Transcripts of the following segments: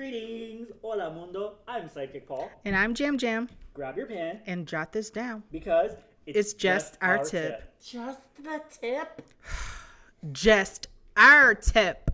Greetings, hola mundo. I'm SideKick Paul. And I'm Jam Jam. Grab your pen And jot this down. because It's just our tip. Just the tip. Just our tip.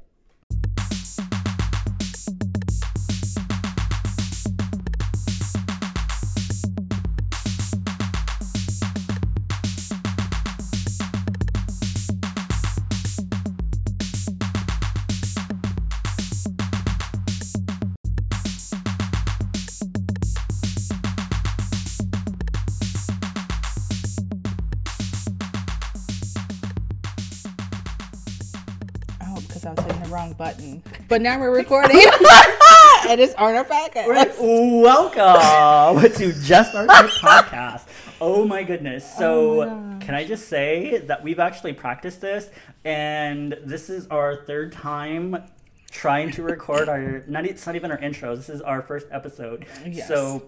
But now we're recording. and it's on our podcast. Welcome to Just Our Tip podcast. Oh my goodness. So, Oh my can I just say that we've actually practiced this, and this is our third time trying to record our, not, it's not even our intro, this is our first episode. Yes. So,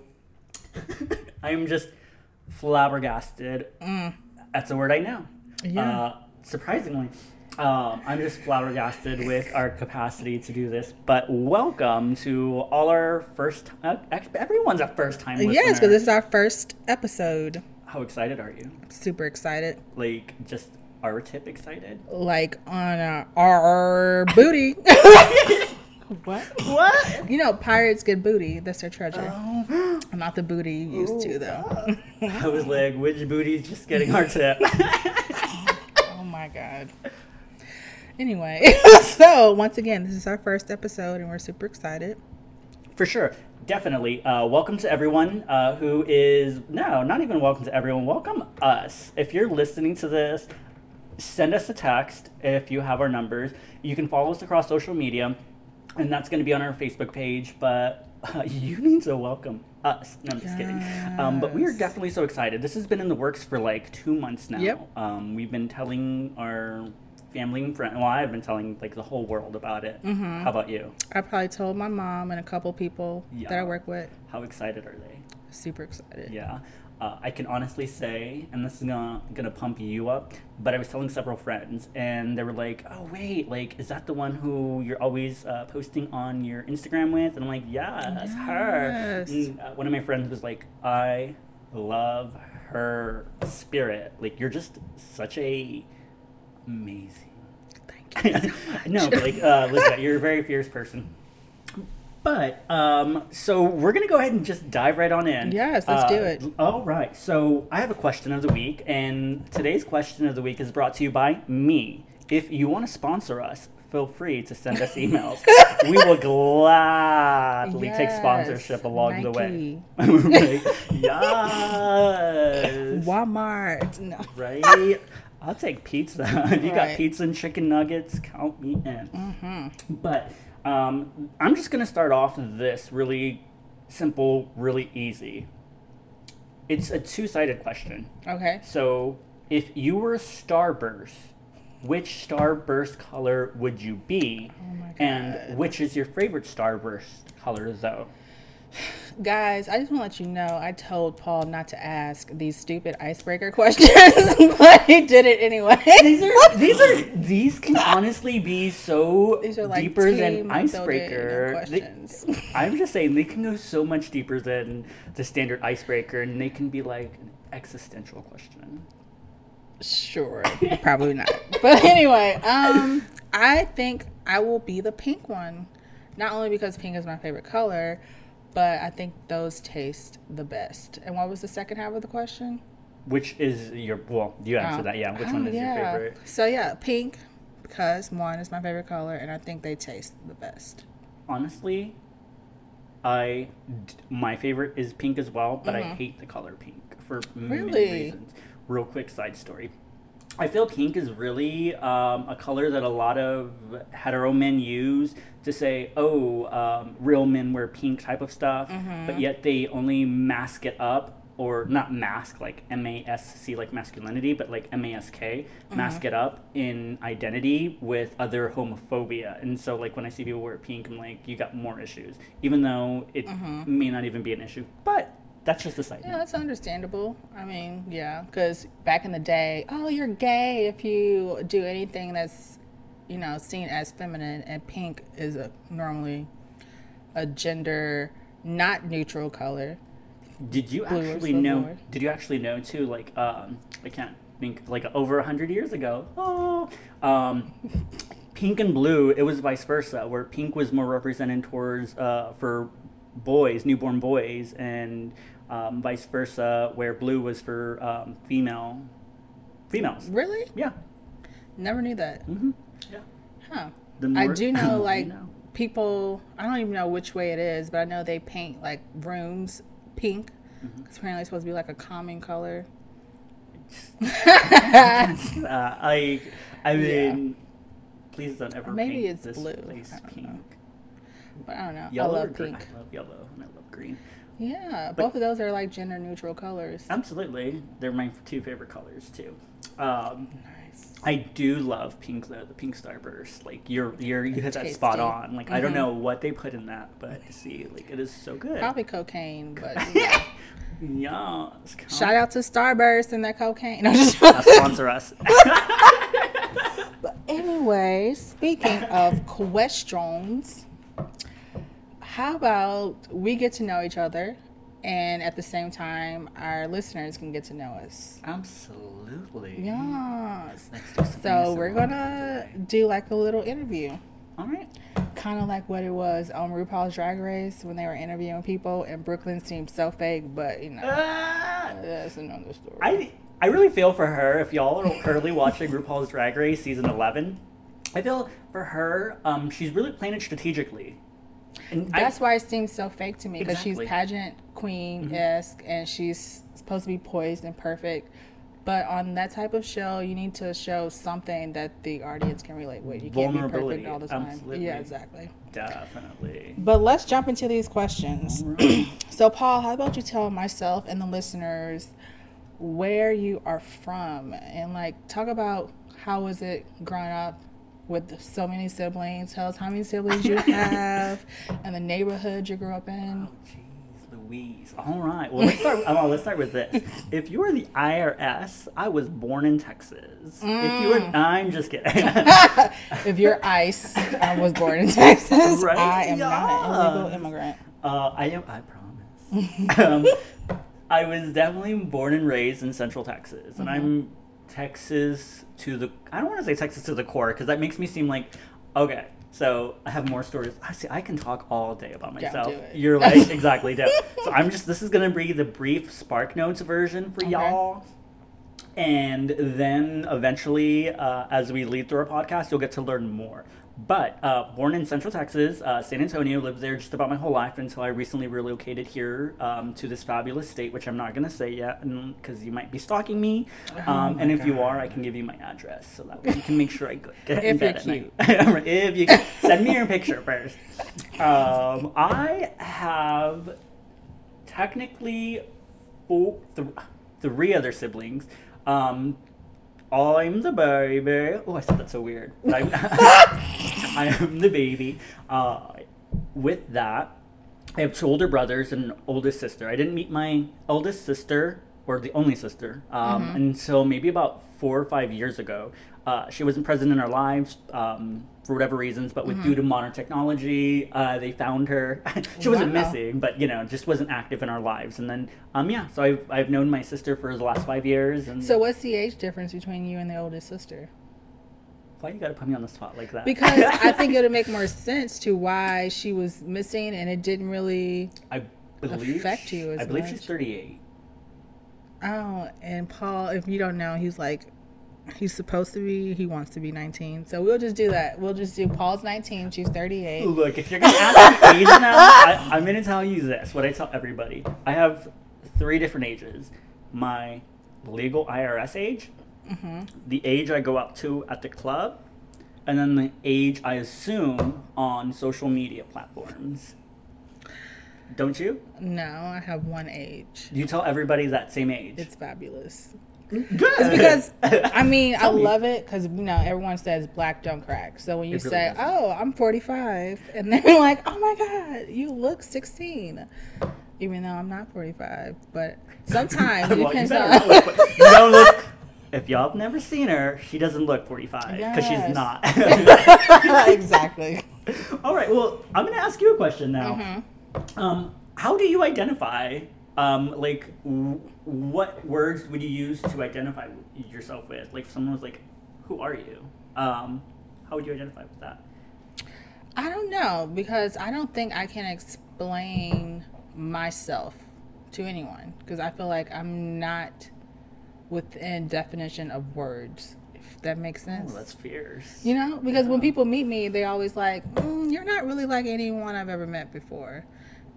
I'm just flabbergasted. That's a word I know. Mm. Yeah. Uh, surprisingly. Um, I'm just flabbergasted with our capacity to do this. But welcome to all our first. Uh, everyone's a first time listener. yes, because this is our first episode. How excited are you? Super excited. Like, just our tip excited? Like on uh, our booty. what? What? You know, pirates get booty. That's their treasure. Oh, Not the booty you used to, though. I was like, which booty's just getting our tip? Oh my god. Anyway, so once again, this is our first episode and we're super excited. For sure. Definitely. Uh, welcome to everyone uh, who is, no, not even welcome to everyone. Welcome us. If you're listening to this, send us a text if you have our numbers. You can follow us across social media, and that's going to be on our Facebook page. But uh, you need to welcome us. No, I'm just kidding. Um, but we are definitely so excited. This has been in the works for like two months now. Yep. Um, we've been telling our family and friends. Well, I've been telling like the whole world about it. Mm-hmm. How about you? I probably told my mom and a couple people that I work with. How excited are they? Super excited. Yeah. Uh, I can honestly say, and this is gonna gonna pump you up, but I was telling several friends, and they were like, "Oh wait, like is that the one who you're always uh, posting on your Instagram with?" And I'm like, "Yeah, that's her." Yes. And, uh, one of my friends was like, "I love her spirit. Like you're just such a amazing." Thank you. no, but like uh, Elizabeth, you're a very fierce person. But um, so we're gonna go ahead and just dive right on in. Yes, let's do Uh, it. All right. So I have a question of the week, and today's question of the week is brought to you by me. If you want to sponsor us, feel free to send us emails. we will gladly take sponsorship along the way. Nike. Yes. Walmart. No. Right? I'll take pizza. if you got pizza and chicken nuggets, count me in. Mm-hmm. But um, I'm just going to start off this really simple, really easy. It's a two sided question. Okay. So, if you were a starburst, which starburst color would you be? Oh my God. And which is your favorite starburst color, though? Guys, I just want to let you know I told Paul not to ask these stupid icebreaker questions, but he did it anyway. These are these are these can honestly be so These are like deeper than icebreaker. They- questions. I'm just saying they can go so much deeper than the standard icebreaker, and they can be like an existential question. Sure, probably not. But anyway, um, I think I will be the pink one. Not only because pink is my favorite color, but I think those taste the best. And what was the second half of the question? Which is your well? You answered Oh. that, yeah. Which Oh, one is yeah. your favorite? So yeah, pink because one is my favorite color, and I think they taste the best. Honestly, I my favorite is pink as well, but I hate the color pink for many Mm-hmm. Really? reasons. Real quick side story. I feel pink is really um, a color that a lot of hetero men use to say, "Oh, um, real men wear pink" type of stuff, Mm-hmm. but yet they only mask it up, or not mask like M A S C like masculinity, but like M A S K, Mm-hmm. mask it up in identity with other homophobia. And so, like when I see people wear pink, I'm like, you got more issues, even though it may not even be an issue, but. That's just a side Yeah, note. that's understandable. I mean, yeah, because back in the day, oh, you're gay if you do anything that's, you know, seen as feminine, and pink is a normally a gender not neutral color. Did you Blue actually know? silver. Did you actually know too? Like, um, I can't think. Like over a hundred years ago. Oh, um, pink and blue. It was vice versa, where pink was more represented towards uh, for boys, newborn boys, and um, vice versa, where blue was for um, female females. Really? Yeah. Never knew that. hmm Yeah. Huh. The I do know, you like, know. people, I don't even know which way it is, but I know they paint like rooms pink. Mm-hmm. It's apparently supposed to be like a common color. Uh, I, I mean, please don't ever Maybe paint it's this blue. place I don't pink. know. But I don't know. Yellow I love pink. I love yellow and I love green. Yeah, both of those are like gender neutral colors. Absolutely, they're my two favorite colors too. Um, Nice. I do love pink though, the pink starburst. Like you're you're you hit that spot on. Like I don't Mhm. know what they put in that, but see, like it is so good. Probably cocaine, but yes. shout out to Starburst and their cocaine. No, just sponsor us. But anyway, speaking of questions, how about we get to know each other and at the same time our listeners can get to know us? Absolutely. Yes. Let's do some So we're gonna do like a little interview. All right. Kind of like what it was on RuPaul's Drag Race when they were interviewing people and Brooklyn seemed so fake, but you know, Ah! that's another story. I I really feel for her. If y'all are currently watching RuPaul's Drag Race season eleven, I feel for her. Um, she's really playing it strategically. And I- That's why it seems so fake to me because Exactly. she's pageant queen esque mm-hmm. and she's supposed to be poised and perfect. But on that type of show, you need to show something that the audience can relate with. You can't be perfect all the time. absolutely. Yeah, exactly. definitely. But let's jump into these questions. Right. So, Paul, how about you tell myself and the listeners where you are from and like talk about how was it growing up with so many siblings? Tell us how many siblings you have and the neighborhood you grew up in. Oh jeez, Louise. All right. Well, let's start. oh, let's start with this. If you were the IRS, I was born in Texas. If you were, Mm. I'm just kidding. if you're ICE, I was born in Texas. Right? I am not an illegal immigrant. Uh, I am. I promise. um, I was definitely born and raised in Central Texas, and I'm Texas to the. I don't want to say Texas to the core because that makes me seem like okay. So I have more stories. I see. I can talk all day about myself. You're like exactly. do. So I'm just. This is gonna be the brief Spark Notes version for Okay. y'all. And then eventually, uh, as we lead through our podcast, you'll get to learn more. But uh, born in Central Texas, uh, San Antonio, lived there just about my whole life until I recently relocated here um, to this fabulous state, which I'm not going to say yet because you might be stalking me. Oh Um, and if you are, I can give you my address so that way you can make sure I get in If you're bed at night. if you send me your picture first. Um, I have technically four, th- three other siblings. Um, I'm the baby. Oh, I said that so weird. I'm, I am the baby. Uh, with that, I have two older brothers and an oldest sister. I didn't meet my oldest sister, or the only sister, um, until maybe about four or five years ago. Uh, she wasn't present in our lives um, for whatever reasons, but with due to modern technology, uh, they found her. she wasn't Wow. missing, but you know, just wasn't active in our lives. And then, um, yeah, so I've I've known my sister for the last five years. And So, what's the age difference between you and the oldest sister? why you gotta put me on the spot like that? Because I think it would make more sense to why she was missing and it didn't really. I believe affect you as I believe much. she's thirty-eight. Oh, and Paul, if you don't know, he's like, he's supposed to be, he wants to be 19. So we'll just do that. We'll just do Paul's 19, she's 38. Look, if you're gonna ask me age now, I, I'm gonna tell you this. What I tell everybody: I have three different ages. My legal IRS age, Mm-hmm. the age I go out to at the club, and then the age I assume on social media platforms. Don't you? No, I have one age. You tell everybody that same age. It's fabulous. Good It's because, I mean, I love it because, you know, everyone says black don't crack. So when you really say, doesn't. oh, I'm 45, and they're like, oh my God, you look 16. Even though I'm not 45. But sometimes it Well, you depends better on. not look- you don't look. If y'all have never seen her, she doesn't look 45 because Yes. she's not. exactly. All right. Well, I'm gonna ask you a question now. Mm-hmm. Um, how do you identify? Um, like, w- what words would you use to identify yourself with? Like, if someone was like, "Who are you?" Um, how would you identify with that? I don't know because I don't think I can explain myself to anyone because I feel like I'm not within definition of words. If that makes sense. Oh, that's fierce. You know, because when people meet me, they always like, mm, "You're not really like anyone I've ever met before,"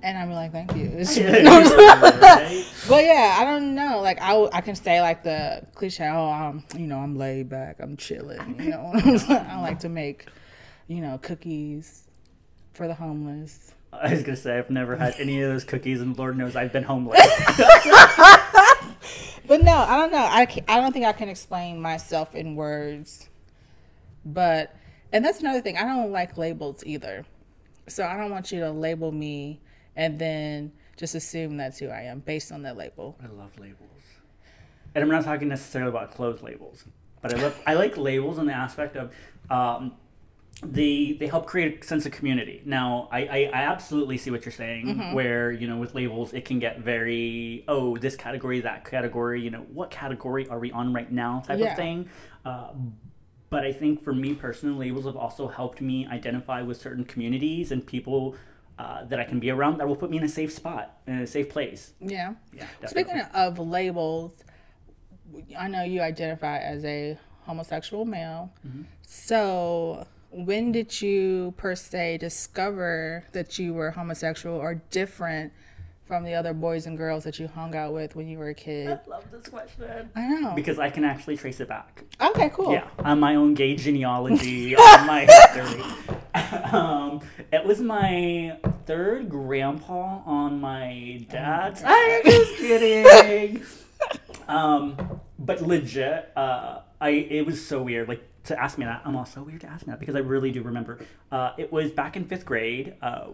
and I'm like, "Thank you." But yeah, I don't know. Like I, I can say like the cliche, oh, I'm, you know, I'm laid back, I'm chilling. You know, I like to make, you know, cookies for the homeless. I was gonna say I've never had any of those cookies, and Lord knows I've been homeless. But no, I don't know. I, I don't think I can explain myself in words. But, and that's another thing. I don't like labels either. So I don't want you to label me and then just assume that's who I am based on that label. I love labels, and I'm not talking necessarily about clothes labels, but I love I like labels in the aspect of um, they they help create a sense of community. Now, I, I, I absolutely see what you're saying, where you know with labels it can get very oh this category that category you know what category are we on right now type Yeah. of thing. Uh, but I think for me personally, labels have also helped me identify with certain communities and people uh, that I can be around that will put me in a safe spot, in a safe place. Yeah. Yeah, Speaking of labels, I know you identify as a homosexual male. So, when did you per se discover that you were homosexual or different from the other boys and girls that you hung out with when you were a kid? I love this question. I know. Because I can actually trace it back. Okay, cool. Yeah, on my own gay genealogy, on my history. um, it was my third grandpa on my dad's. I'm just kidding. um, but legit, uh, I it was so weird. Like to ask me that, I'm all so weird to ask me that because I really do remember. Uh, it was back in fifth grade. Uh,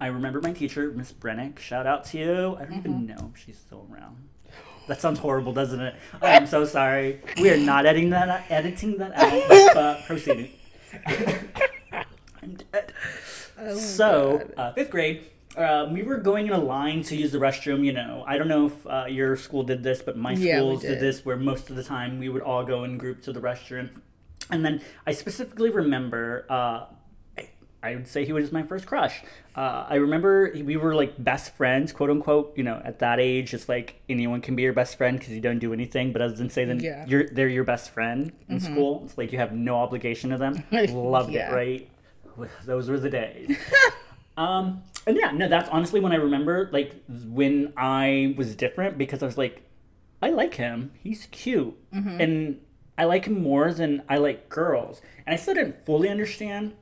I remember my teacher, Miss Brennick. Shout out to you. I don't even know if she's still around. That sounds horrible, doesn't it? I'm so sorry. We are not editing that editing that out. But proceeding. I'm dead. so uh, fifth grade. Uh, we were going in a line to use the restroom. You know, I don't know if uh, your school did this, but my Yeah, schools did did. this, where most of the time we would all go in group to the restroom. And then I specifically remember, uh, I- would say he was my first crush. Uh, I remember we were like best friends, quote unquote. You know, at that age, it's like anyone can be your best friend because you don't do anything. But other than say then Yeah. you're they're your best friend in school, it's like you have no obligation to them. Loved Yeah. it, right? Those were the days. Um, and yeah, no, that's honestly when I remember, like, when I was different because I was like, I like him. He's cute. And I like him more than I like girls. And I still didn't fully understand.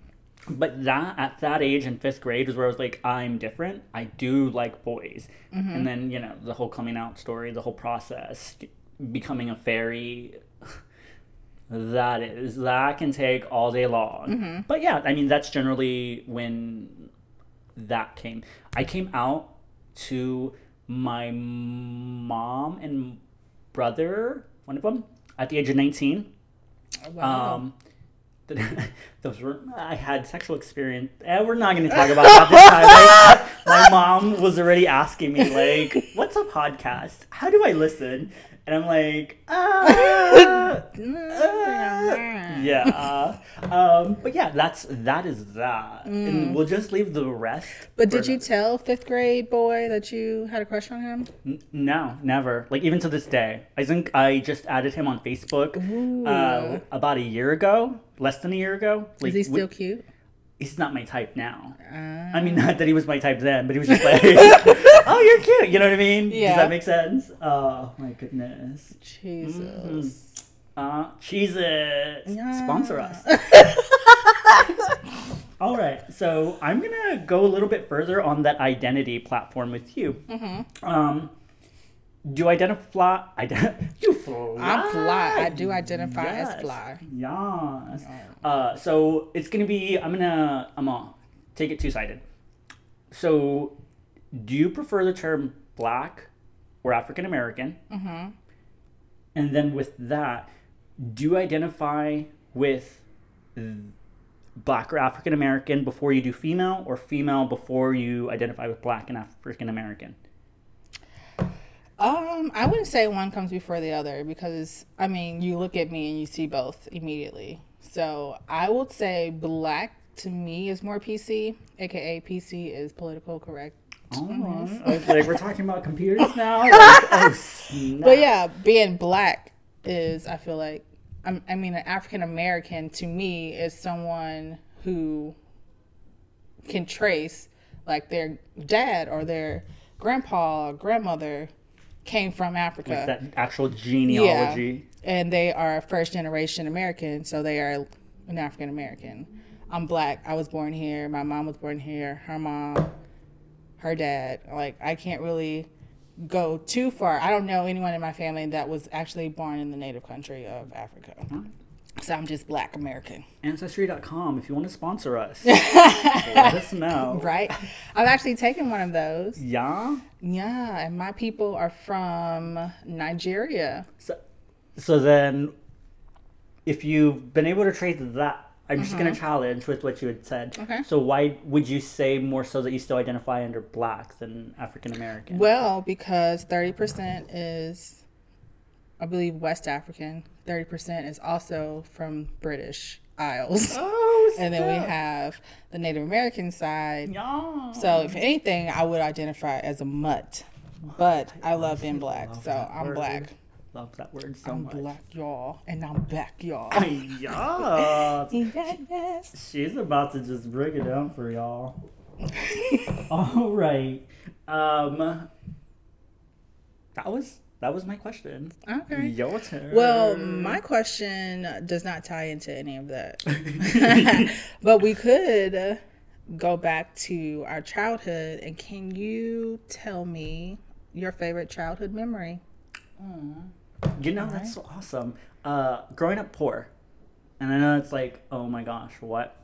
But that at that age in fifth grade was where I was like, I'm different. I do like boys. And then, you know, the whole coming out story, the whole process, becoming a fairy, that is that can take all day long but yeah i mean that's generally when that came i came out to my mom and brother one of them at the age of 19 Wow. um those were i had sexual experience eh, we're not going to talk about that this time my mom was already asking me like what's a podcast? How do i listen? And i'm like uh, yeah. Um, but yeah, that's that is that, and we'll just leave the rest. But did you tell fifth grade boy that you had a crush on him? N- no, never. Like even to this day, I think I just added him on Facebook uh, about a year ago, less than a year ago. Like Is he we- still cute? he's not my type now. Uh, I mean, not that he was my type then, but he was just like, "Oh, you're cute." You know what I mean? Does that make sense? Oh my goodness. Jesus. Uh, Cheez-It. Sponsor us. All right, so I'm gonna go a little bit further on that identity platform with you. Um, do you identify? Ident- you fly. I'm fly. I do identify as Yes. fly. Yes. Uh, so it's gonna be. I'm gonna. I'm gonna take it two sided. So, do you prefer the term black or African American? Mm-hmm. And then with that, do you identify with black or African American before you do female, or female before you identify with black and African American? Um, I wouldn't say one comes before the other because I mean, you look at me and you see both immediately. So I would say black to me is more PC, aka PC is political correct. Oh, like we're talking about computers now. Like, oh. But yeah, being black is I feel like I mean an African American to me is someone who can trace like their dad or their grandpa or grandmother came from Africa. Like that actual genealogy. Yeah. And they are first generation American, so they are an African American. I'm black. I was born here. My mom was born here. Her mom, her dad. Like I can't really go too far. I don't know anyone in my family that was actually born in the native country of Africa. So I'm just black American. Ancestry.com, if you want to sponsor us, let us know. Right? I've actually taken one of those. Yeah? Yeah, and my people are from Nigeria. So, so then, if you've been able to trace that, I'm just going to challenge with what you had said. Mm-hmm. Okay. So why would you say more so that you still identify under black than African American? Well, because 30% is, I believe, West African. 30% is also from British Isles. oh, And then we have the Native American side. Yeah. So, if anything, I would identify as a mutt. But I love being black, love so I'm word. black. Love that word so I'm much. black, y'all, and I'm back, y'all. yeah. yes. She's about to just break it down for y'all. All right. Um that was that was my question. Okay. Your turn. Well, my question does not tie into any of that. but we could go back to our childhood and can you tell me your favorite childhood memory? You know that's so awesome. Uh growing up poor. And I know it's like, oh my gosh, what?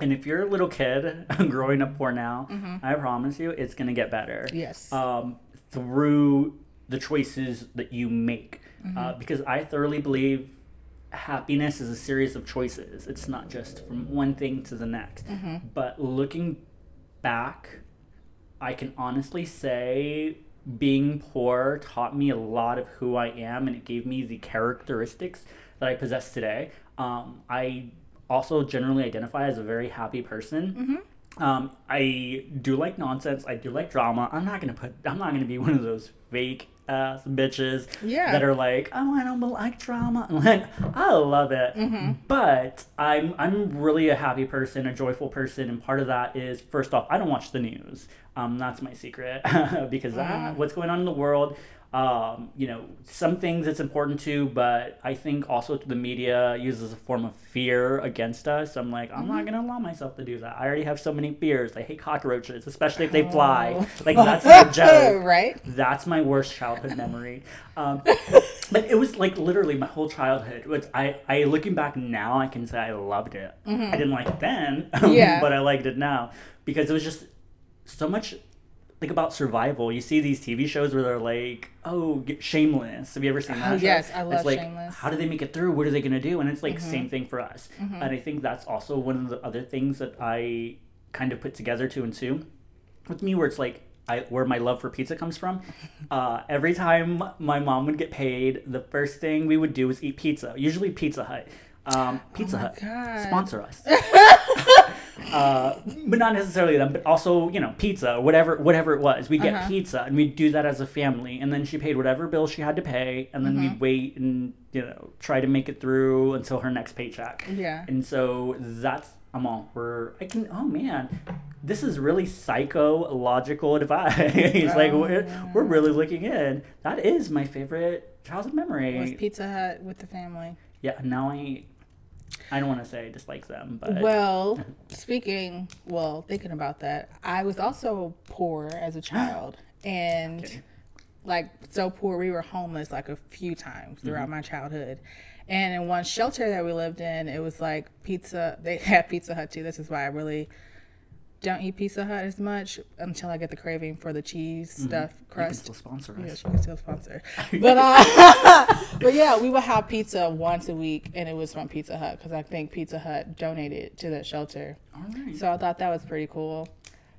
And if you're a little kid growing up poor now, I promise you it's gonna get better. Yes. um, through the choices that you make. Uh, because I thoroughly believe happiness is a series of choices. It's not just from one thing to the next. But looking back, I can honestly say being poor taught me a lot of who I am and it gave me the characteristics that I possess today. Um, I also generally identify as a very happy person. Um, I do like nonsense. I do like drama. I'm not gonna put. I'm not gonna be one of those fake ass bitches Yeah. that are like, oh, I don't like drama. I'm like, I love it, but I'm I'm really a happy person, a joyful person, and part of that is first off, I don't watch the news. Um, that's my secret because that, what's going on in the world. Um, you know, some things it's important to, but I think also the media uses a form of fear against us. I'm like, I'm not gonna allow myself to do that. I already have so many fears. I hate cockroaches, especially if they fly. Like that's no joke. right? That's my worst childhood memory. Um, but it was like literally my whole childhood. Which I, I looking back now, I can say I loved it. I didn't like it then, Yeah. but I liked it now because it was just so much like about survival. You see these TV shows where they're like, "Oh, Shameless." Have you ever seen that? Oh, yes, I love it's like, Shameless. How do they make it through? What are they gonna do? And it's like Mm-hmm. same thing for us. And I think that's also one of the other things that I kind of put together to ensue with me, where it's like. I, where my love for pizza comes from. Uh, every time my mom would get paid, the first thing we would do was eat pizza. Usually Pizza Hut. Um, pizza Oh Hut God. sponsor us. uh, but not necessarily them, but also you know pizza, whatever whatever it was. We'd get Uh-huh. pizza and we'd do that as a family, and then she paid whatever bill she had to pay, and then Mm-hmm. we'd wait and you know try to make it through until her next paycheck. Yeah. And so that's I'm all we're I can oh man, this is really psychological advice. like Oh, we're, we're really looking in. That is my favorite childhood memory. Was Pizza Hut with the family? yeah, now I I don't want to say I dislike them, but Well, speaking, well, thinking about that, I was also poor as a child, and Okay. like so poor we were homeless like a few times throughout Mm-hmm. my childhood. And in one shelter that we lived in, it was like pizza. They had Pizza Hut too. This is why I really don't eat Pizza Hut as much until I get the craving for the cheese stuff You can crust. still sponsor Yeah, us. she can still sponsor. But uh, but yeah, we would have pizza once a week, and it was from Pizza Hut because I think Pizza Hut donated to the shelter. All right. So I thought that was pretty cool.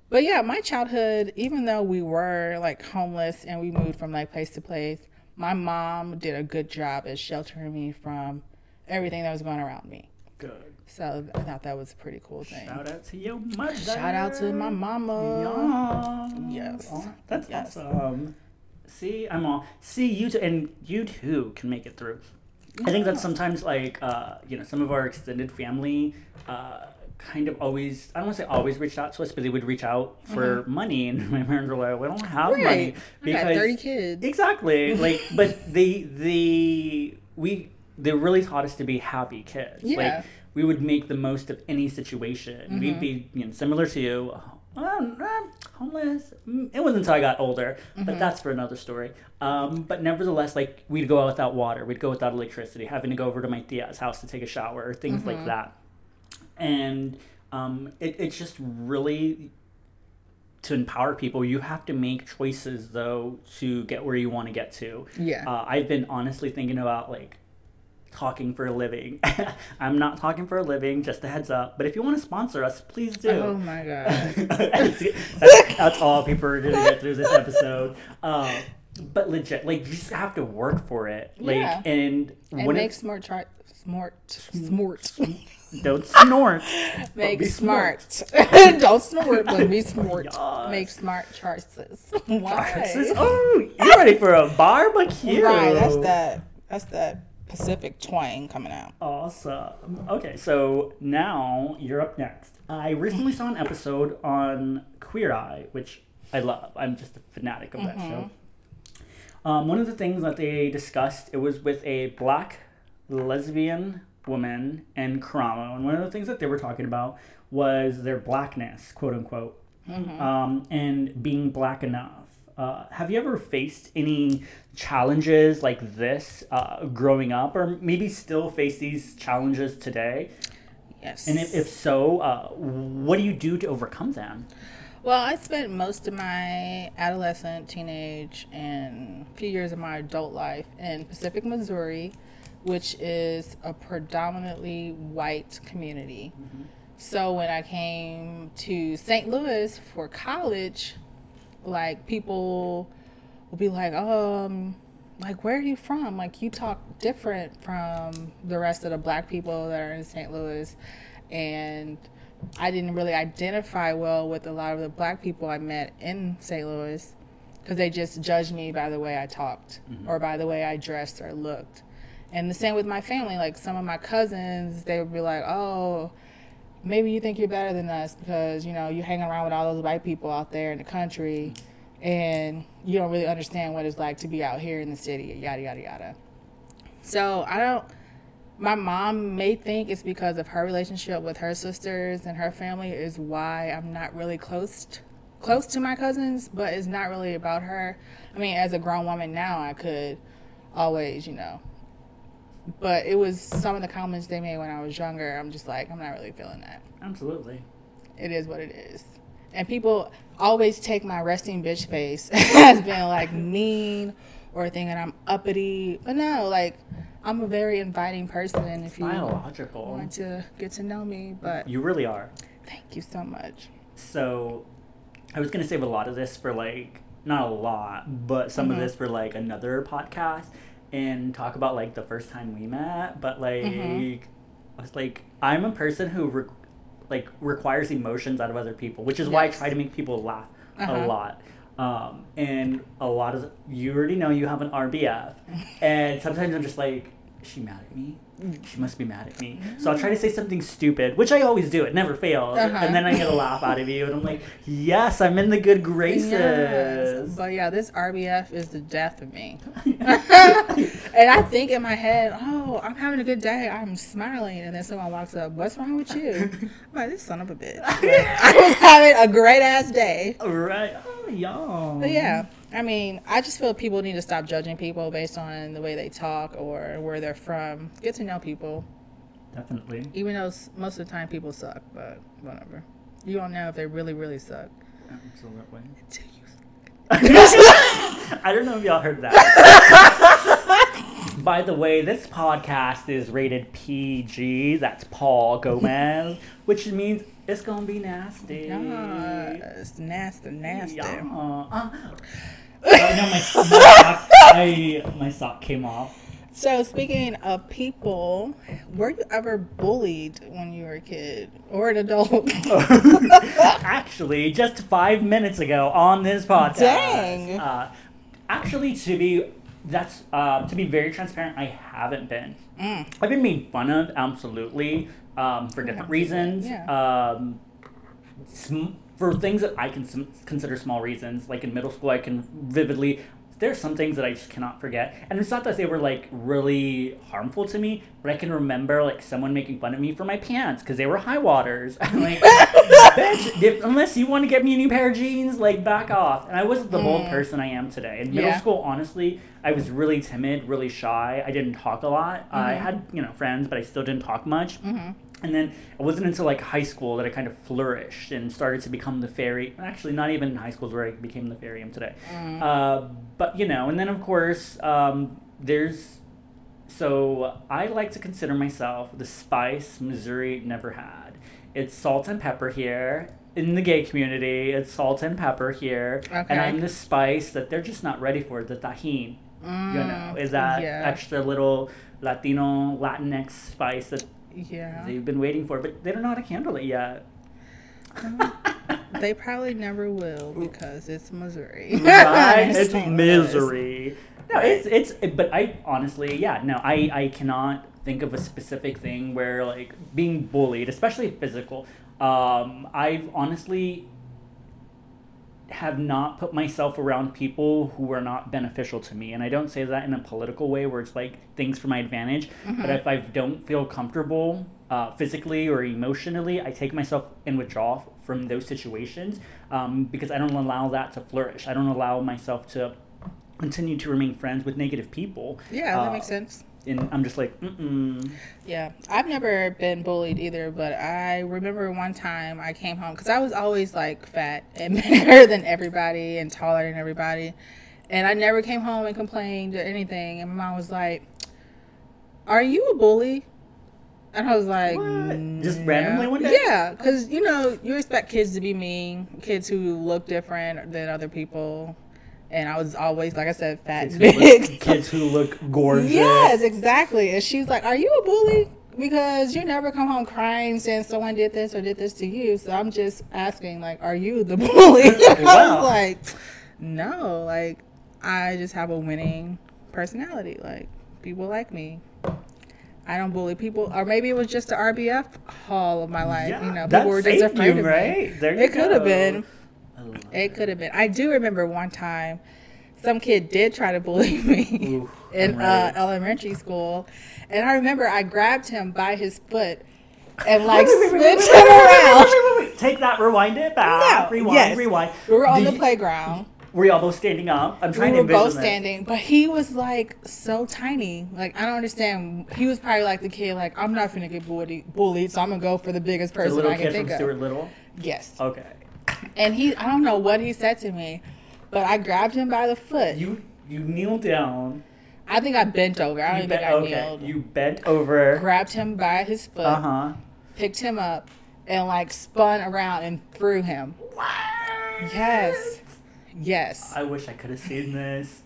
But yeah, my childhood, even though we were like homeless and we moved from like place to place, my mom did a good job at sheltering me from everything that was going around me. Good. So I thought that was a pretty cool thing. Shout out to your mother. Shout out to my mama. Yeah. Yes. Oh, that's Yes. awesome. See, I'm all. See you too, and you too can make it through. I think that sometimes, like, uh, you know, some of our extended family, uh, kind of always, I don't want to say always reached out to us, but they would reach out for money, and my parents were like, "We don't have money Right. I got 30 kids. Exactly. Like, but they the we they really taught us to be happy kids. Yeah. Like we would make the most of any situation. We'd be you know similar to you. Um, homeless. Mm, It wasn't until I got older, but that's for another story. Um, but nevertheless, like we'd go out without water, we'd go without electricity, having to go over to my tia's house to take a shower, or things like that. And um, it, it's just really to empower people, you have to make choices though to get where you want to get to. Yeah. Uh, I've been honestly thinking about like talking for a living. I'm not talking for a living, just a heads up. But if you want to sponsor us, please do. Oh my god. that's, that's, that's all people are gonna get through this episode. Um, but legit, like you just have to work for it. Like Yeah. and when make it, smart chart smart smart don't snort. make be smart. Don't snort, but be smart. Yes. Make smart choices. Why? Is- oh, you ready for a barbecue? Right, that's that. That's that Pacific twang coming out. Awesome. Okay, so now you're up next. I recently saw an episode on Queer Eye, which I love. I'm just a fanatic of that show. Um, one of the things that they discussed, it was with a black lesbian woman and Karamo, and one of the things that they were talking about was their blackness, quote unquote, um, and being black enough. Uh, have you ever faced any challenges like this uh, growing up, or maybe still face these challenges today? Yes. And if, if so, uh, what do you do to overcome them? Well, I spent most of my adolescent, teenage, and a few years of my adult life in Pacific, Missouri, which is a predominantly white community. So when I came to St. Louis for college, like people will be like, um, like where are you from? Like you talk different from the rest of the black people that are in St. Louis, and I didn't really identify well with a lot of the black people I met in St. Louis because they just judged me by the way I talked or by the way I dressed or looked. And the same with my family. Like some of my cousins, they would be like, "Oh, maybe you think you're better than us because you know you hang around with all those white people out there in the country, and you don't really understand what it's like to be out here in the city." Yada yada yada. So I don't. My mom may think it's because of her relationship with her sisters and her family is why I'm not really close close to my cousins, but it's not really about her. I mean, as a grown woman now, I could always, you know. But it was some of the comments they made when I was younger. I'm just like, I'm not really feeling that. Absolutely. It is what it is. And people always take my resting bitch face as being like mean or thinking I'm uppity. But no, like I'm a very inviting person and if you Biological. want to get to know me, but You really are. thank you so much. So, I was gonna save a lot of this for like not a lot, but some of mm-hmm. this for like another podcast and talk about like the first time we met. But like, I was like, I'm a person who re- like requires emotions out of other people, which is why I try to make people laugh a Uh-huh. lot. Um, and a lot of you already know you have an RBF, and sometimes I'm just like, is she mad at me? She must be mad at me. So I'll try to say something stupid, which I always do. It never fails, Uh-huh. and then I get a laugh out of you, and I'm like, yes, I'm in the good graces. Yes. But yeah, this RBF is the death of me. and I think in my head, oh, I'm having a good day. I'm smiling. And then someone walks up, what's wrong with you? I'm like, this son of a bitch. I was having a great ass day. Right? Oh, y'all. But yeah, I mean, I just feel people need to stop judging people based on the way they talk or where they're from. Get to know people, Definitely. even though most of the time people suck, but whatever. You don't know if they really, really suck. Absolutely. Until you I don't know if y'all heard that. By the way, this podcast is rated PG. That's Paul Gomez, which means it's gonna be nasty. Yes, nasty, nasty. Yeah. Uh, no, my, my, sock, I, my sock came off. So speaking of people, were you ever bullied when you were a kid or an adult? actually, just five minutes ago on this podcast. Dang. Uh, actually, to be that's uh, to be very transparent, I haven't been. Mm. I've been made fun of, absolutely, um, for different reasons. Yeah. Um, sm- for things that I can consider small reasons, like in middle school, I can vividly. There's some things that I just cannot forget, and it's not that they were like really harmful to me, but I can remember like someone making fun of me for my pants because they were high waters. I'm like, bitch, if, unless you want to get me a new pair of jeans, like back off. And I wasn't the bold person I am today. In middle Yeah. school, honestly, I was really timid, really shy. I didn't talk a lot. I had you know friends, but I still didn't talk much. And then it wasn't until like high school that I kind of flourished and started to become the fairy. Actually, not even in high school is where I became the fairy am today. Uh, but you know, and then of course, um, there's. So I like to consider myself the spice Missouri never had. It's salt and pepper here in the gay community. It's salt and pepper here, Okay. and I'm the spice that they're just not ready for. The Tajín, you know, is that yeah. extra little Latino Latinx spice that Yeah. they've been waiting for, but they don't know how to handle it yet. They probably never will because it's Missouri. right? It's misery. No, it's it's. But I honestly, yeah, no, I I cannot think of a specific thing where like being bullied, especially physical. Um, I've honestly have not put myself around people who are not beneficial to me, and I don't say that in a political way where it's like things for my advantage. But if I don't feel comfortable uh, physically or emotionally, I take myself and withdraw from those situations um, because I don't allow that to flourish. I don't allow myself to continue to remain friends with negative people. Yeah, that Uh, makes sense. And I'm just like, mm-mm. Yeah, I've never been bullied either, but I remember one time I came home because I was always like fat and bigger than everybody and taller than everybody. And I never came home and complained or anything. And my mom was like, Are you a bully? And I was like, What? Mm, just "No." randomly one day? Yeah, because you know, you expect kids to be mean, kids who look different than other people. And I was always, like I said, fat kids, and who look, kids who look gorgeous. Yes, exactly. And she's like, Are you a bully? Because you never come home crying saying someone did this or did this to you. So I'm just asking, like, are you the bully? I was like, No, like I just have a winning personality. Like people like me. I don't bully people, or maybe it was just the RBF hall of my life. Yeah, you know, people were just afraid you, of right? me. There you it could have been. It could have been. I do remember one time, some kid did try to bully me Ooh, in I'm uh, elementary school, and I remember I grabbed him by his foot and like Wait, wait, wait, wait, him around. Take that, rewind it back. No, rewind, yes. rewind. We were on Did the you- playground. Were y'all both standing up? I'm trying We to were envision both this. standing, but he was like so tiny. Like I don't understand. He was probably like the kid. Like I'm not gonna get bullied, bullied, so I'm gonna go for the biggest The person little I can kid from think of. Stuart Little. Yes. Okay. And he, I don't know what he said to me, but I grabbed him by the foot. You you kneel down. I think I bent over. I don't even bent, think I okay. kneeled. You bent over. grabbed him by his foot, Uh huh. picked him up, and like spun around and threw him. Yes. Yes. I wish I could have seen this.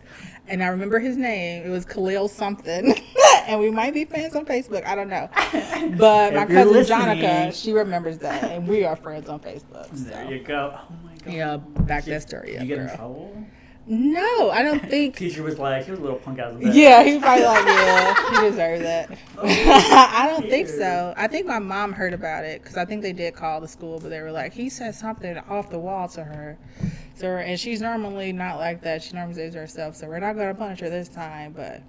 And I remember his name. It was Khalil something. and we might be fans on Facebook. I don't know. But my cousin listening- Jonica, she remembers that. And we are friends on Facebook. There So. you go. Oh my god. Yeah, back that story Did up, you get in girl. trouble? No, I don't think. Teacher was like, he was a little punk ass. bitch. Yeah, he was probably like, yeah, he deserved that. Oh, I don't think so. I think my mom heard about it because I think they did call the school, but they were like, he said something off the wall to her. So, and she's normally not like that. She normally says herself, so we're not going to punish her this time, but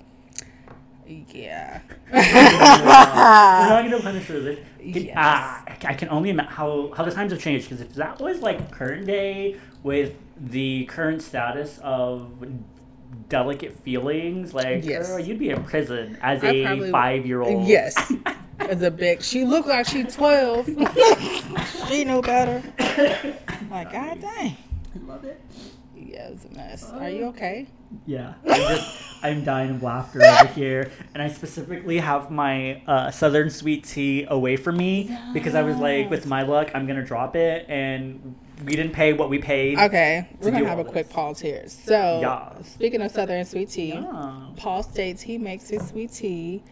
yeah. We're not gonna punish her. This. Yes. Ah, I can only imagine how how the times have changed. Because if that was like current day with the current status of delicate feelings, like Yes. girl, you'd be in prison as I a probably- five year old. Yes. as a big. She looked like she twelve. she knew better. Like God dang. Love it. Yeah, it's a mess. Are you okay? Yeah, I'm just I'm dying of laughter over here, and I specifically have my uh, Southern sweet tea away from me because I was like, with my luck, I'm gonna drop it, and we didn't pay what we paid. Okay, we're do gonna have a all quick this. pause here. So, Yeah. speaking of Southern sweet tea, Ah. Paul states he makes his sweet tea.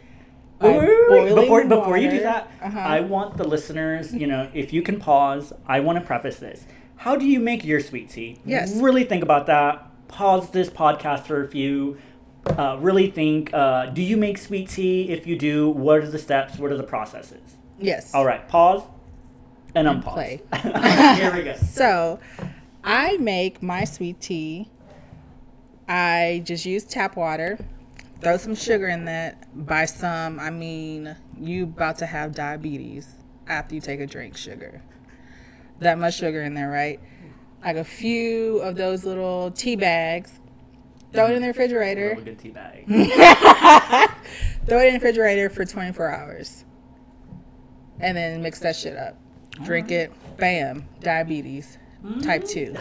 by Wait, wait, wait, wait. boiling Before before you do water. that, Uh-huh. I want the listeners, you know, if you can pause, I want to preface this. How do you make your sweet tea? Yes. Really think about that. Pause this podcast for a few. Uh, really think. Uh, do you make sweet tea? If you do, what are the steps? What are the processes? yes. All right, pause and And unpause. play. Here we go. So, I make my sweet tea. I just use tap water. Throw some sugar in that. By some, I mean you about to have diabetes after you take a drink. Sugar, that much sugar in there, right? Like a few of those little tea bags. Throw it in the refrigerator. Real good tea bag. Throw it in the refrigerator for 24 hours. And then mix that shit up. Drink it. Bam. Diabetes. Type 2.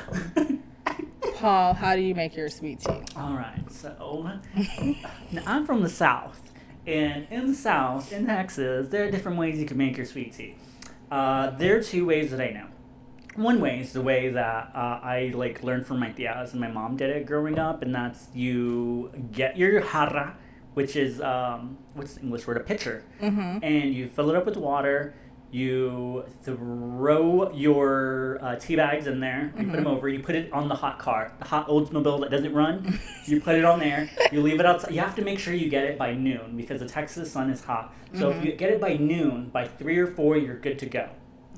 Paul, how do you make your sweet tea? All right, so now I'm from the South, and in the South, in Texas, there are different ways you can make your sweet tea. Uh, there are two ways that I know. One way is the way that uh, I like learned from my tias and my mom did it growing up, and that's you get your jarra, which is um, what's the English word? A pitcher, and you fill it up with water. You throw your uh, tea bags in there. You put them over. You put it on the hot car, the hot Oldsmobile that doesn't run. you put it on there. You leave it outside. You have to make sure you get it by noon because the Texas sun is hot. So if you get it by noon, by three or four, you're good to go.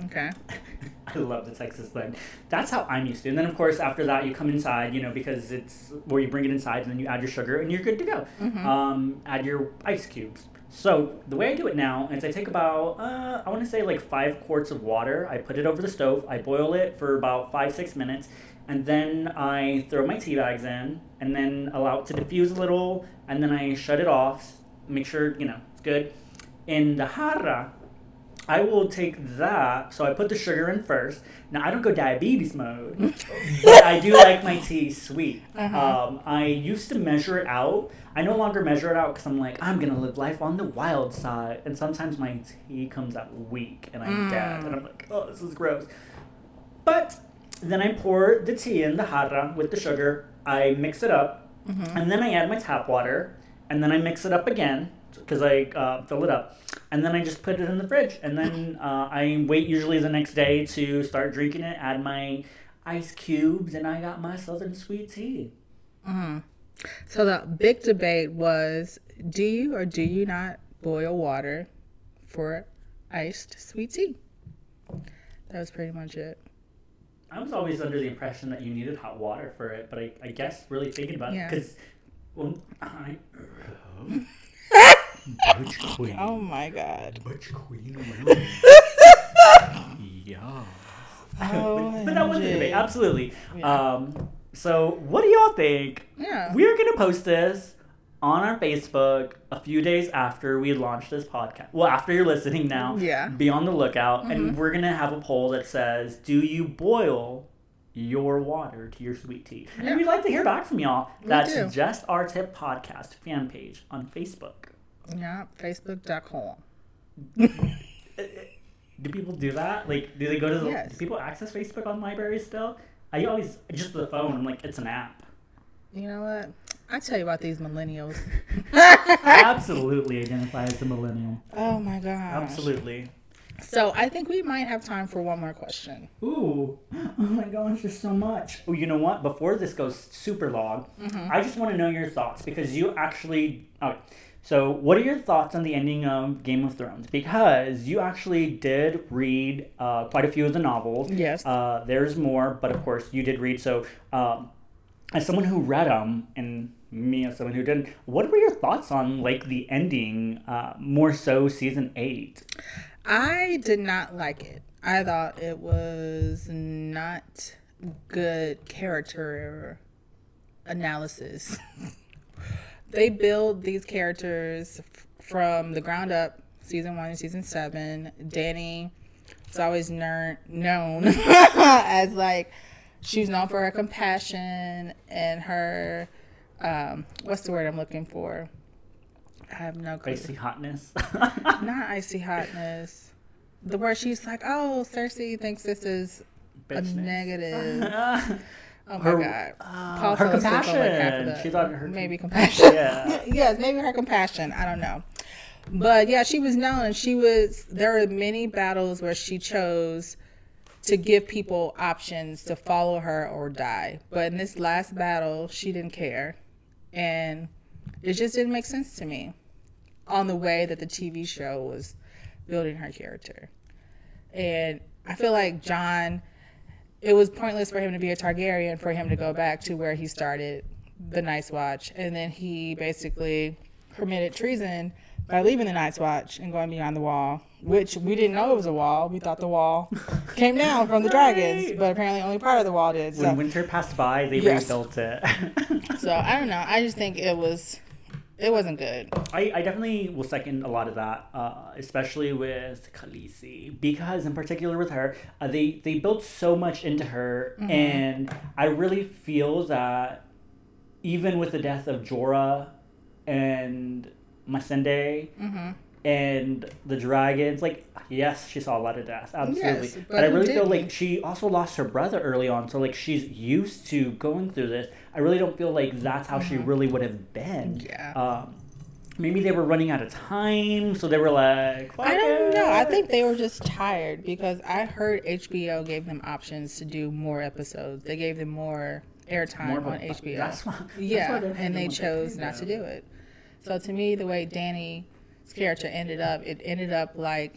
Okay. I love the Texas thing. That's how I'm used to. And then, of course, after that, you come inside, you know, because it's where you bring it inside, and then you add your sugar, and you're good to go. Um, add your ice cubes. So the way I do it now is I take about, uh, I want to say like five quarts of water. I put it over the stove. I boil it for about five six minutes, and then I throw my tea bags in, and then allow it to diffuse a little, and then I shut it off. Make sure you know it's good. In the jarra, I will take that. So I put the sugar in first. Now I don't go diabetes mode, but I do like my tea sweet. Um, I used to measure it out. I no longer measure it out because I'm like I'm gonna live life on the wild side, and sometimes my tea comes out weak and I'm dead, and I'm like, oh, this is gross. But then I pour the tea in the jarra with the sugar. I mix it up, and then I add my tap water, and then I mix it up again because I uh, fill it up, and then I just put it in the fridge, and then uh, I wait usually the next day to start drinking it. Add my ice cubes, and I got my southern sweet tea. So the big debate was do you or do you not boil water for iced sweet tea? That was pretty much it. I was always under the impression that you needed hot water for it, but I, I guess really thinking about Yeah. it because well, I. Butch Queen. Oh my god. Butch Queen. yeah. Oh, but that was the debate, absolutely. Yeah. Um, so, what do y'all think? Yeah. We're gonna post this on our Facebook a few days after we launch this podcast. Well, after you're listening now, Yeah. Be on the lookout, and we're gonna have a poll that says, "Do you boil your water to your sweet tea?" And we'd like to hear back from y'all. That's do. just our tip podcast fan page on Facebook. Yeah, facebook.com. Do people do that? Like, do they go to the? Yes. Do people access Facebook on libraries still? I always just the phone. I'm like, it's an app. You know what? I tell you about these millennials. I absolutely identify as a millennial. Oh my god. Absolutely. So I think we might have time for one more question. Ooh, oh my gosh, there's so much. Oh, you know what? Before this goes super long, mm-hmm. I just want to know your thoughts because you actually. Okay, so what are your thoughts on the ending of Game of Thrones? Because you actually did read uh, quite a few of the novels. Yes. Uh, there's more, but of course you did read. So, um, as someone who read them and me as someone who didn't, what were your thoughts on like the ending? Uh, more so, season eight. I did not like it. I thought it was not good character analysis. they build these characters f- from the ground up season one and season seven. Dany is always ner- known as like she's known for her compassion and her um, what's the word I'm looking for? I have no clue. Icy hotness. Not icy hotness. The word she's like, oh, Cersei thinks this is a negative. Oh my Her- god. uh, Paul her fell asleep like, half of compassion. the- She thought her maybe compassion. Yeah. yes, maybe her compassion. I don't know. But yeah, she was known and she was there were many battles where she chose to give people options to follow her or die. But in this last battle, she didn't care. And it just didn't make sense to me on the way that the TV show was building her character. And I feel like Jon, it was pointless for him to be a Targaryen for him to go back to where he started the Night's Watch. And then he basically committed treason by leaving the Night's Watch and going beyond the wall, which we didn't know it was a wall. We thought the wall came down from the dragons, but apparently only part of the wall did. So, when winter passed by, they Yes. rebuilt it. so I don't know. I just think it was, it wasn't good. I, I definitely will second a lot of that, uh, especially with Khaleesi, because in particular with her, uh, they they built so much into her, Mm-hmm. and I really feel that even with the death of Jorah and Missandei Mm-hmm. And the dragons, like yes, she saw a lot of death, absolutely, Yes, but, but I really feel didn't? like she also lost her brother early on, so like she's used to going through this. I really don't feel like that's how she really would have been. Mm-hmm. Yeah. Um, maybe they were running out of time, so they were like, I don't know. I think they were just tired because I heard HBO gave them options to do more episodes. They gave them more airtime More on HBO. That's why, that's yeah, and they chose not to do it. So to me, the way Dany's character ended up, it ended up like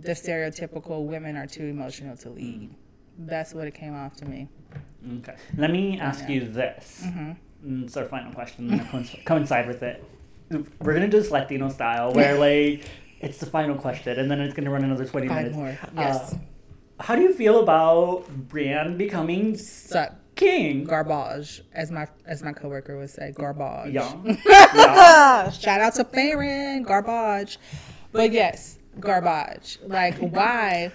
the stereotypical women are too emotional to lead. That's what it came off to me. Okay, let me ask you this. Mm-hmm. Mm, It's our final question. Coinc- coincide with it. We're gonna do this Latino style, where like it's the final question, and then it's gonna run another twenty Five minutes. more. Yes. Uh, how do you feel about Brienne becoming king? garbage, as my as my coworker would say, garbage. Yeah. yeah. Shout out to Farron, garbage. But yes, garbage. Like why?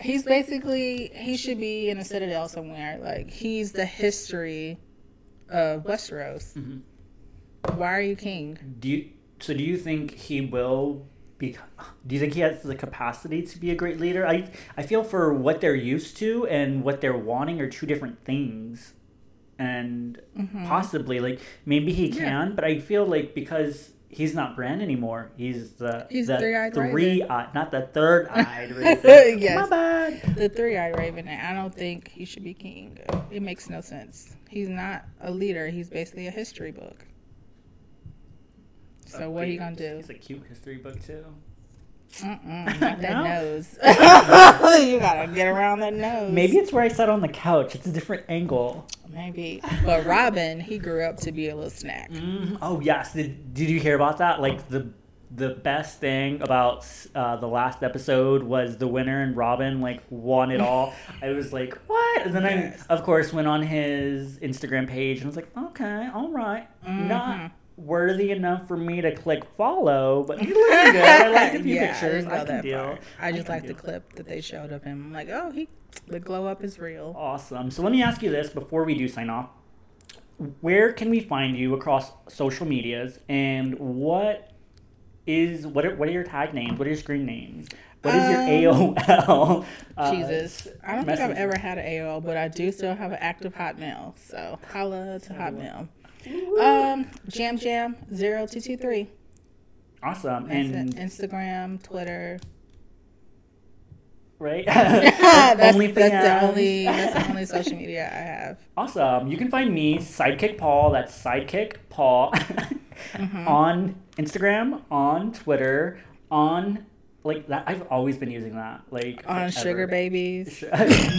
He's basically he should be in a citadel somewhere. Like he's the history of Westeros. Mm-hmm. Why are you king? Do you so do you think he will be do you think he has the capacity to be a great leader? I I feel for what they're used to and what they're wanting are two different things. And possibly like maybe he Mm-hmm. Yeah. can, but I feel like because he's not Bran anymore, he's the He's the three-eyed three eye, not the third eyed raven. Yes. My bad. The three-eyed raven. and I don't think he should be king. It makes no sense. He's not a leader. He's basically a history book. So what are you gonna do? It's a cute history book too. Mm-mm, not that nose. you gotta get around that nose. Maybe it's where I sat on the couch. It's a different angle. Maybe. But Robin, he grew up to be a little snack. Mhm. Oh yes, did, did you hear about that? Like the the best thing about uh, the last episode was the winner and Robin like won it all. I was like, what? And then Yes. I of course went on his Instagram page and I was like, okay, all right, Mm-hmm. not worthy enough for me to click follow, but he's looking good. I like the few Yeah, pictures. I, go can deal. I just like the clip that they showed of him. I'm like, oh, he, the glow up is real. Awesome. So let me ask you this before we do sign off. Where can we find you across social medias and what is what are, what are your tag names? What are your screen names? What is your Um, AOL? uh, Jesus. I don't think I've ever had an AOL, but I do still have an active Hotmail. So holla to Hotmail. Um, Jam Jam 0223. Awesome. And. Instagram, Twitter. right? that's, that's the only that's the only social media I have. Awesome. You can find me, SideKick Paul. That's SideKick Paul Mm-hmm. on Instagram, on Twitter, on like that. I've always been using that. Like On forever. Sugar Babies.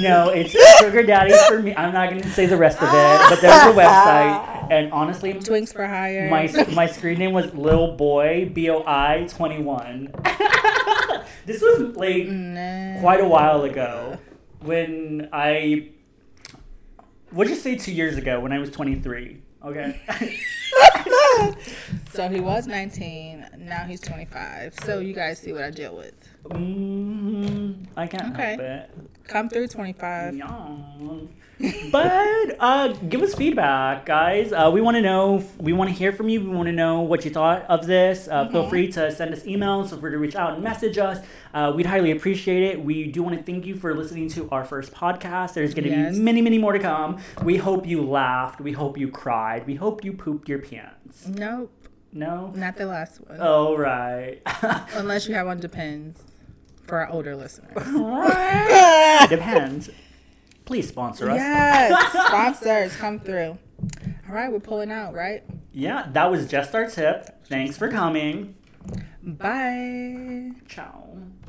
no, it's Sugar Daddy for me. I'm not going to say the rest of it, but there's a website, and honestly, Twinks for Hire. my my screen name was Lil Boy B O I 21. this was like quite a while ago when I. What'd you say two years ago when I was 23? Okay. So he was 19. Now he's 25. So you guys see what I deal with. Mm, I can't Okay. help it. Come through 25. Yeah. but uh, give us feedback, guys. Uh, we want to know. We want to hear from you. We want to know what you thought of this. Uh, Feel free to send us emails. Feel free to reach out and message us. Uh, we'd highly appreciate it. We do want to thank you for listening to our first podcast. There's going to Yes. be many, many more to come. We hope you laughed. We hope you cried. We hope you pooped your pants. Nope. No. Not the last one. Oh, right. Unless you have one depends for our older listeners. Depends. Please sponsor us. Yes. Sponsors come through. All right, we're pulling out, right? Yeah, that was just our tip. Thanks for coming. Bye. Ciao.